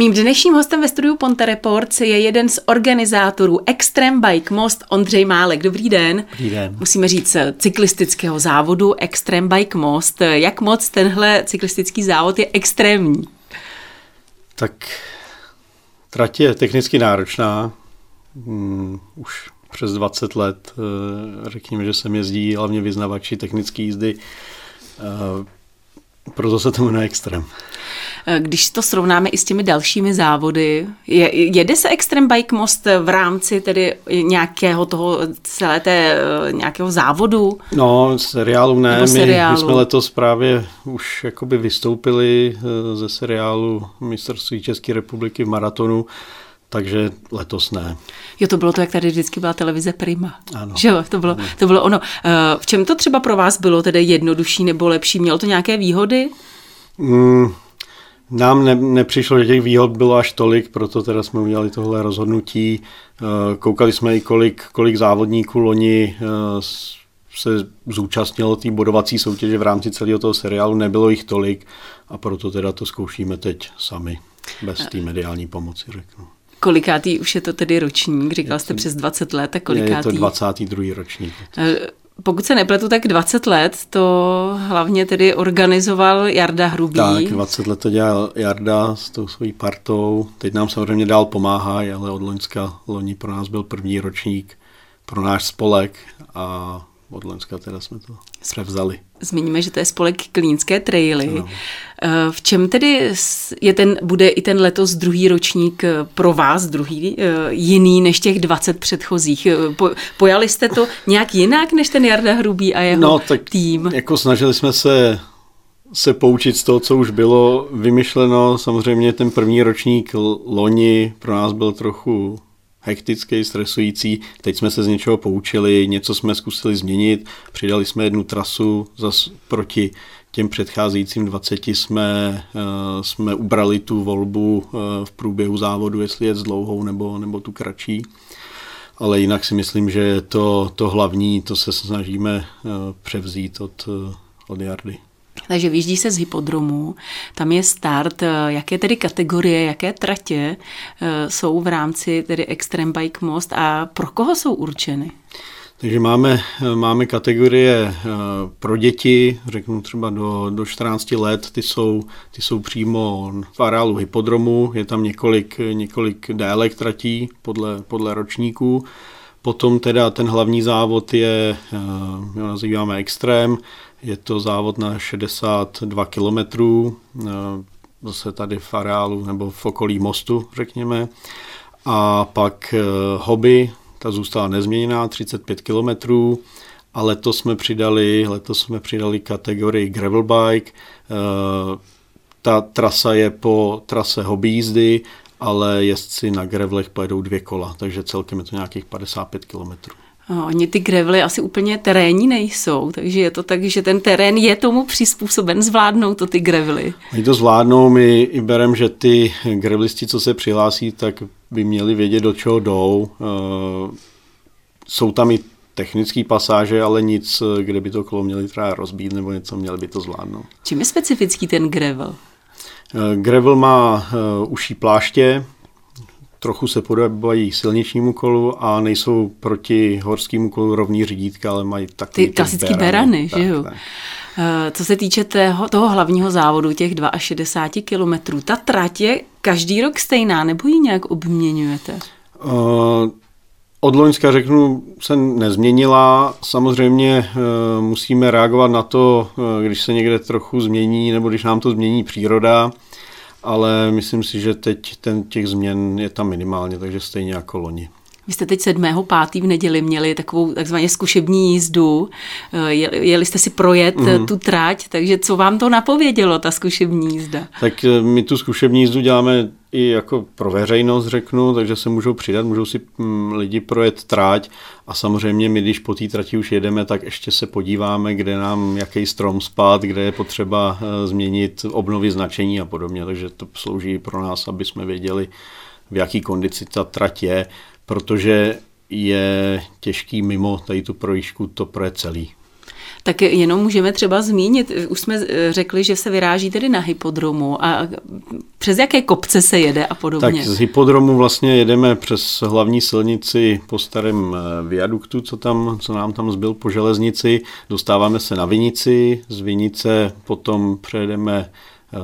Mým dnešním hostem ve studiu Ponte Reports je jeden z organizátorů Extreme Bike Most Ondřej Málek. Dobrý den. Dobrý den. Musíme říct cyklistického závodu Extreme Bike Most. Jak moc tenhle cyklistický závod je extrémní? Tak trať je technicky náročná. Hmm, už přes 20 let, eh, řekněme, že sem jezdí hlavně vyznavači technické jízdy. Eh, proto se to jmenuje Extrem. Eh, když to srovnáme i s těmi dalšími závody, je, jede se Extreme Bike Most v rámci tedy nějakého toho celé té nějakého závodu? No, seriálu ne. seriálu. My, my jsme letos právě už jakoby vystoupili ze seriálu mistrovství České republiky v maratonu takže letos ne. Jo, to bylo to, jak tady vždycky byla televize Prima. Ano. Že jo, to bylo, to bylo ono. Eh, v čem to třeba pro vás bylo tedy jednodušší nebo lepší? Mělo to nějaké výhody? Mm, nám ne, nepřišlo, že těch výhod bylo až tolik, proto teda jsme udělali tohle rozhodnutí. Eh, koukali jsme i kolik, kolik závodníků loni eh, se zúčastnilo té bodovací soutěže v rámci celého toho seriálu, nebylo jich tolik a proto teda to zkoušíme teď sami, bez té mediální pomoci, řeknu. Kolikátý už je to tedy ročník? Říkal jste přes 20 let, tak kolikátý? Je to 22. ročník. Eh, pokud se nepletu, tak 20 let to hlavně tedy organizoval Jarda Hrubý. Tak, 20 let to dělal Jarda s tou svojí partou. Teď nám samozřejmě dál pomáhá, ale od Loňska loni pro nás byl první ročník pro náš spolek a od Loňska teda jsme to převzali. Zmíníme, že to je spolek Klínské traily. Ano. Eh, v čem tedy je ten, bude i ten letos druhý ročník eh, pro vás druhý eh, jiný než těch 20 předchozích? Po, pojali jste to nějak jinak než ten Jarda Hrubý a jeho no, tak tým? Jako snažili jsme se se poučit z toho, co už bylo vymyšleno. Samozřejmě ten první ročník loni pro nás byl trochu hektický, stresující. Teď jsme se z něčeho poučili, něco jsme zkusili změnit, přidali jsme jednu trasu zas proti těm předcházejícím 20 jsme, uh, jsme ubrali tu volbu uh, v průběhu závodu, jestli je s dlouhou nebo, nebo tu kratší. Ale jinak si myslím, že to, to hlavní, to se snažíme uh, převzít od, od Jardy. Takže vyjíždí se z hypodromu, tam je start, jaké tedy kategorie, jaké tratě eh, jsou v rámci tedy Extreme Bike Most a pro koho jsou určeny? Takže máme, máme kategorie eh, pro děti, řeknu třeba do, do 14 let, ty jsou, ty jsou přímo v areálu hypodromu, je tam několik, několik délek tratí podle, podle ročníků. Potom teda ten hlavní závod je, eh, my ho nazýváme Extrém, je to závod na 62 kilometrů, eh, zase tady v areálu nebo v okolí mostu, řekněme. A pak eh, hobby, ta zůstala nezměněná, 35 kilometrů. A letos jsme přidali, letos jsme přidali kategorii gravel bike. Eh, ta trasa je po trase hobby jízdy, ale jezdci na gravelech pojedou dvě kola, takže celkem je to nějakých 55 kilometrů. Oni ty grevely asi úplně terénní nejsou, takže je to tak, že ten terén je tomu přizpůsoben, zvládnou to ty grevely. Oni to zvládnou, my i bereme, že ty grevlisti, co se přihlásí, tak by měli vědět, do čeho jdou. Eh, jsou tam i technické pasáže, ale nic, kde by to kolo měli třeba rozbít nebo něco, měli by to zvládnout. Čím je specifický ten gravel? Eh, gravel má eh, uší pláště, trochu se podobají silničnímu kolu a nejsou proti horskému kolu rovní řídítka, ale mají takový ty klasické berany, berany tak, že jo? Tak. Eh, co se týče tého, toho hlavního závodu, těch 62 kilometrů, ta trať je každý rok stejná, nebo ji nějak obměňujete? Uh, od Loňska řeknu, se nezměnila. Samozřejmě uh, musíme reagovat na to, když se někde trochu změní, nebo když nám to změní příroda ale myslím si, že teď ten těch změn je tam minimálně, takže stejně jako loni. Vy jste teď 7. 5. v neděli měli takovou takzvaně zkušební jízdu. Eh, jeli jste si projet mm. tu trať, takže co vám to napovědělo, ta zkušební jízda? Tak eh, my tu zkušební jízdu děláme i jako pro veřejnost, řeknu, takže se můžou přidat, můžou si mm, lidi projet trať a samozřejmě my, když po té trati už jedeme, tak ještě se podíváme, kde nám jaký strom spad, kde je potřeba změnit obnovy značení a podobně, takže to slouží pro nás, aby jsme věděli, v jaký kondici ta trať je protože je těžký mimo tady tu projížďku to projet celý. Tak jenom můžeme třeba zmínit, už jsme řekli, že se vyráží tedy na hypodromu a přes jaké kopce se jede a podobně. Tak z hypodromu vlastně jedeme přes hlavní silnici po starém eh, viaduktu, co, tam, co nám tam zbyl po železnici, dostáváme se na Vinici, z Vinice potom přejedeme eh,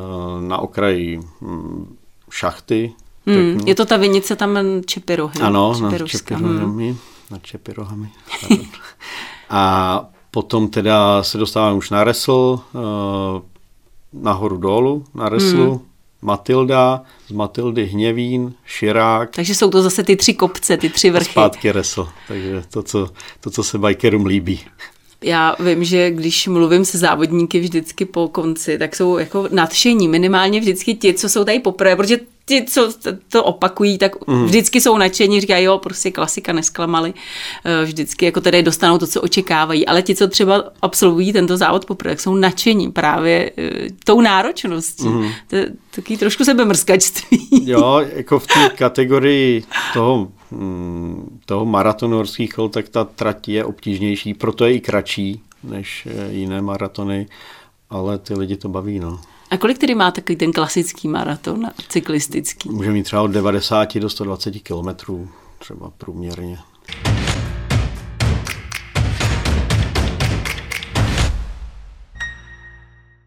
na okraji hm, šachty. Hmm, je to ta vinice tam Čepirohy. Ano, na Čepirohami. Hmm. Na Čepirohami. a potom teda se dostáváme už na Resl, eh, nahoru dolů, na Reslu, hmm. Matilda, z Matildy Hněvín, Širák. Takže jsou to zase ty tři kopce, ty tři vrchy. Zpátky Resl, takže to, co, to, co se bikerům líbí. Já vím, že když mluvím se závodníky vždycky po konci, tak jsou jako nadšení, minimálně vždycky ti, co jsou tady poprvé, protože ti, co to opakují, tak mm. vždycky jsou nadšení, říkají, jo, prostě klasika, nesklamali, eh, vždycky jako tedy dostanou to, co očekávají, ale ti, co třeba absolvují tento závod poprvé, tak jsou nadšení právě eh, tou náročností. Mm. To je taky trošku sebemrskačství. Jo, jako v té kategorii toho, mm, toho maratonu horských kol, tak ta trať je obtížnější, proto je i kratší než eh, jiné maratony, ale ty lidi to baví, no. A kolik tedy má takový ten klasický maraton cyklistický? Může mít třeba od 90 do 120 kilometrů, třeba průměrně.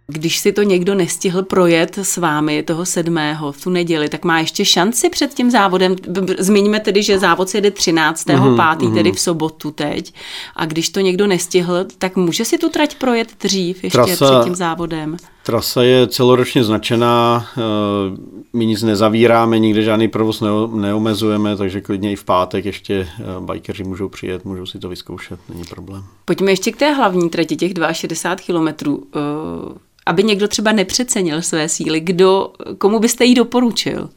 Když si to někdo nestihl projet s vámi toho sedmého v tu neděli, tak má ještě šanci před tím závodem. Zmiňme tedy, že závod se jede 13. Mm-hmm, pátý, mm-hmm. tedy v sobotu teď. A když to někdo nestihl, tak může si tu trať projet dřív ještě Trasa, před tím závodem? Trasa je celoročně značená, eh, my nic nezavíráme, nikde žádný provoz neomezujeme, takže klidně i v pátek ještě eh, bajkeři můžou přijet, můžou si to vyzkoušet, není problém. Pojďme ještě k té hlavní trati, těch 62 kilometrů eh, aby někdo třeba nepřecenil své síly, kdo, komu byste jí doporučil?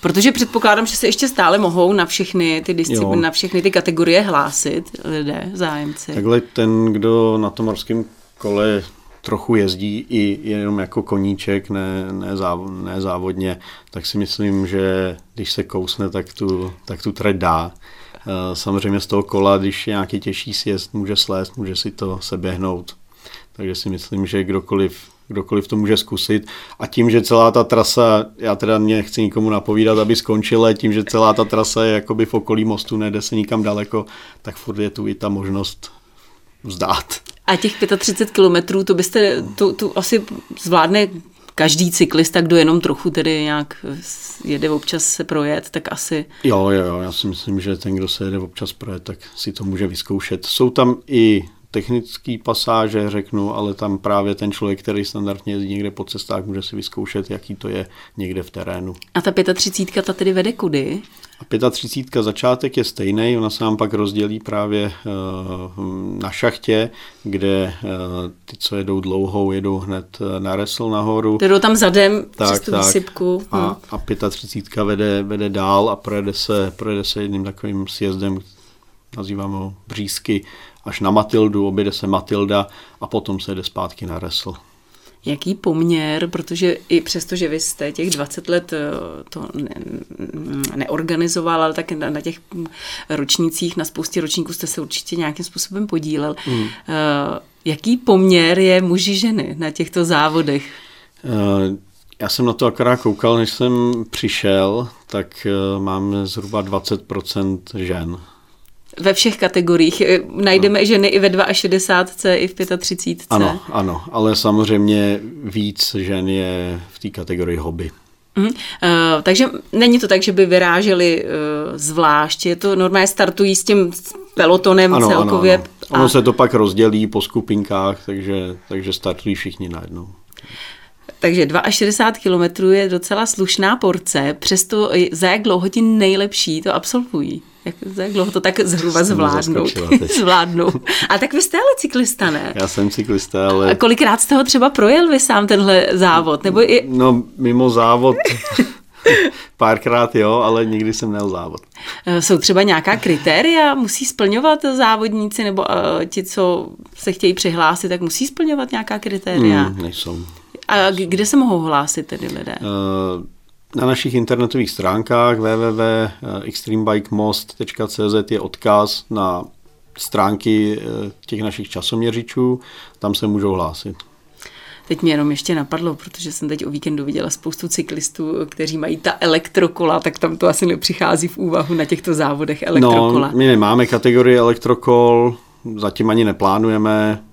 Protože předpokládám, že se ještě stále mohou na všechny ty disciplíny, na všechny ty kategorie hlásit lidé, zájemci. Takhle ten, kdo na tom morském kole trochu jezdí i jenom jako koníček, ne, ne, záv, ne závodně, tak si myslím, že když se kousne, tak tu, tak tu trať dá. Eh, samozřejmě z toho kola, když je nějaký těžší sjezd, může slést, může si to seběhnout takže si myslím, že kdokoliv, kdokoliv to může zkusit. A tím, že celá ta trasa, já teda nechci nikomu napovídat, aby skončila, tím, že celá ta trasa je jakoby v okolí mostu, nejde se nikam daleko, tak furt je tu i ta možnost vzdát. A těch 35 kilometrů, to byste, to, to asi zvládne každý cyklista, kdo jenom trochu tedy nějak jede občas se projet, tak asi... Jo, jo, já si myslím, že ten, kdo se jede občas projet, tak si to může vyzkoušet. Jsou tam i technické pasáže, řeknu, ale tam právě ten člověk, který standardně jezdí někde po cestách, může si vyzkoušet, jaký to je někde v terénu. A ta 35 ta tedy vede kudy? A 35 začátek je stejný, ona se nám pak rozdělí právě eh, na šachtě, kde eh, ty, co jedou dlouhou, jedou hned eh, na resl nahoru. Jedou tam zadem tak, přes tu tak. vysypku. A, hm. a 35 vede, vede dál a projede se, projede se jedním takovým sjezdem, nazýváme ho břízky, až na Matildu, objede se Matilda a potom se jde zpátky na Resl. Jaký poměr, protože i přesto, že vy jste těch 20 let eh, to ne, neorganizoval, ale tak na, na těch ročnících, na spoustě ročníků jste se určitě nějakým způsobem podílel. Mm. Jaký poměr je muži ženy na těchto závodech? Uh, já jsem na to akorát koukal, než jsem přišel, tak máme zhruba 20% žen ve všech kategoriích. Najdeme no. ženy i ve 62, i v 35. Ano, ano, ale samozřejmě víc žen je v té kategorii hobby. Mm, uh, takže není to tak, že by vyráželi uh, zvlášť, je to normálně startují s tím pelotonem ano, celkově. Ano, ano. Ono a... se to pak rozdělí po skupinkách, takže, takže startují všichni najednou. Takže 62 kilometrů je docela slušná porce, přesto za jak dlouho ti nejlepší to absolvují? Jak, jak dlouho to tak zhruba zvládnou? zvládnou. A tak vy jste ale cyklista, ne? Já jsem cyklista, ale... A kolikrát jste ho třeba projel vy sám tenhle závod? Nebo i... No, mimo závod párkrát jo, ale nikdy jsem nejel závod. Eh, jsou třeba nějaká kritéria? Musí splňovat závodníci nebo uh, ti, co se chtějí přihlásit, tak musí splňovat nějaká kritéria? Hmm, nejsou. A kde se mohou hlásit tedy lidé? Uh, na našich internetových stránkách www.extremebikemost.cz je odkaz na stránky těch našich časoměřičů, tam se můžou hlásit. Teď mě jenom ještě napadlo, protože jsem teď o víkendu viděla spoustu cyklistů, kteří mají ta elektrokola, tak tam to asi nepřichází v úvahu na těchto závodech elektrokola. No, my nemáme kategorii elektrokol, zatím ani neplánujeme.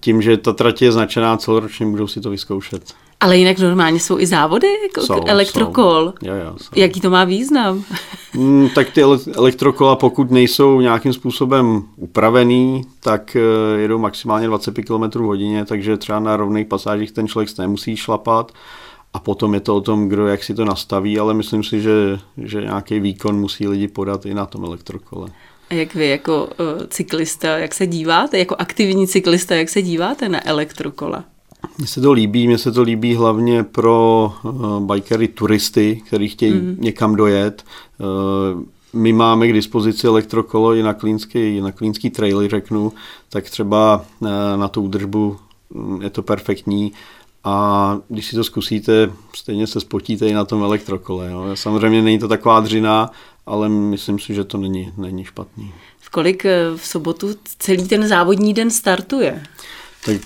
Tím, že ta trať je značená celoročně, můžou si to vyzkoušet. Ale jinak normálně jsou i závody jako jsou, elektrokol. Jsou. Jo, jo, jsou. Jaký to má význam? Mm, tak ty elektrokola, pokud nejsou nějakým způsobem upravený, tak eh, jedou maximálně 25 km hodině, takže třeba na rovných pasážích ten člověk nemusí šlapat. A potom je to o tom, kdo jak si to nastaví, ale myslím si, že, že nějaký výkon musí lidi podat i na tom elektrokole. Jak vy jako uh, cyklista, jak se díváte, jako aktivní cyklista, jak se díváte na elektrokola? Mně se to líbí, mně se to líbí hlavně pro uh, bikery turisty, kteří chtějí mm. někam dojet. Uh, my máme k dispozici elektrokolo i na klínský, na klínský traily, řeknu, tak třeba uh, na tu údržbu um, je to perfektní. A když si to zkusíte, stejně se spotíte i na tom elektrokole. Jo. Samozřejmě není to taková dřina, ale myslím si, že to není, není špatný. V kolik v sobotu celý ten závodní den startuje? Tak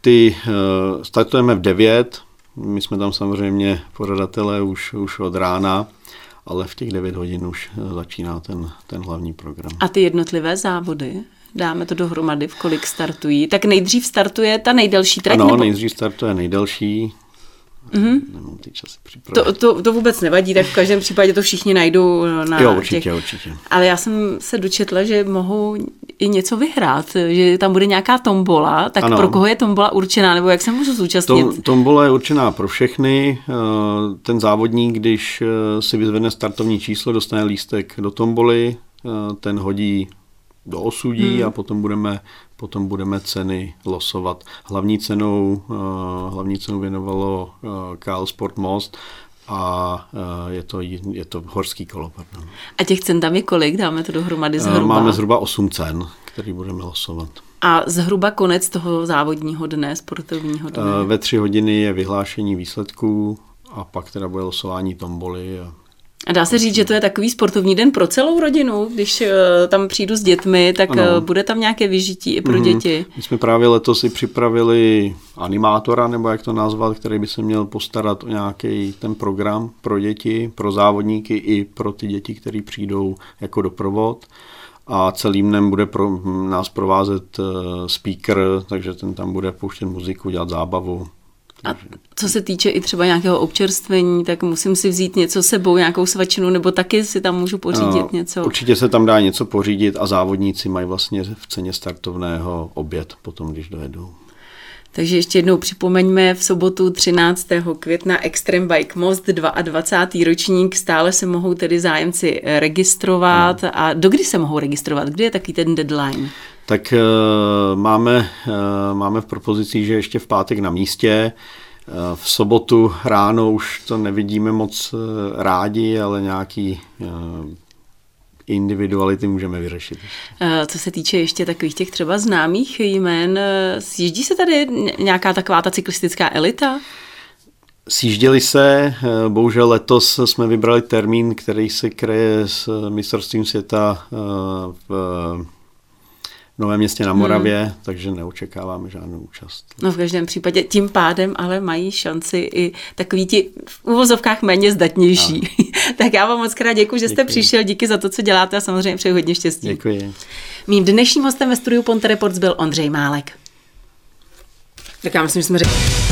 ty uh, startujeme v 9, my jsme tam samozřejmě pořadatelé už, už od rána, ale v těch 9 hodin už eh, začíná ten, ten hlavní program. A ty jednotlivé závody? Dáme to dohromady, v kolik startují. Tak nejdřív startuje ta nejdelší trať? Ano, nebo... nejdřív startuje nejdelší, Mm-hmm. Nemám ty časy to, to, to vůbec nevadí, tak v každém případě to všichni najdou na Jo, určitě, těch... určitě. Ale já jsem se dočetla, že mohou i něco vyhrát, že tam bude nějaká tombola, tak ano. pro koho je tombola určená, nebo jak se můžu zúčastnit? Tom, tombola je určená pro všechny. Eh, ten závodník, když eh, si vyzvedne startovní číslo, dostane lístek do tomboly, eh, ten hodí do osudí hmm. a potom budeme, potom budeme ceny losovat. Hlavní cenou, uh, hlavní cenu věnovalo uh, KL Sport Most a uh, je to, je to horský kolo. Pardon. A těch cen tam je kolik? Dáme to dohromady zhruba? Máme zhruba 8 cen, který budeme losovat. A zhruba konec toho závodního dne, sportovního dne? Ve tři hodiny je vyhlášení výsledků a pak teda bude losování tomboly a a dá se říct, že to je takový sportovní den pro celou rodinu, když uh, tam přijdu s dětmi, tak ano. Uh, bude tam nějaké vyžití i pro mm-hmm. děti. My jsme právě letos si připravili animátora, nebo jak to nazvat, který by se měl postarat o nějaký ten program pro děti, pro závodníky i pro ty děti, které přijdou jako doprovod a celým dnem bude pro, nás provázet uh, speaker, takže ten tam bude pouštět muziku, dělat zábavu. A co se týče i třeba nějakého občerstvení, tak musím si vzít něco sebou, nějakou svačinu, nebo taky si tam můžu pořídit no, něco? Určitě se tam dá něco pořídit a závodníci mají vlastně v ceně startovného oběd potom, když dojedou. Takže ještě jednou připomeňme, v sobotu 13. května Extreme Bike Most 22. ročník, stále se mohou tedy zájemci registrovat no. a dokdy se mohou registrovat? Kdy je taky ten deadline? Tak uh, máme, uh, máme v propozici, že ještě v pátek na místě, uh, v sobotu ráno už to nevidíme moc rádi, ale nějaký individuality můžeme vyřešit. Co se týče ještě takových těch třeba známých jmén, sjíždí se tady nějaká taková ta cyklistická elita? Sjížděli se, bohužel letos jsme vybrali termín, který se kreje s mistrovstvím světa v Novém městě na Moravě, hmm. takže neočekáváme žádnou účast. No v každém případě tím pádem ale mají šanci i takový ti v uvozovkách méně zdatnější. tak já vám moc krát děkuji, že jste děkuji. přišel, díky za to, co děláte a samozřejmě přeji hodně štěstí. Děkuji. Mým dnešním hostem ve studiu Ponte Reports byl Ondřej Málek. Tak já myslím, že jsme řekli.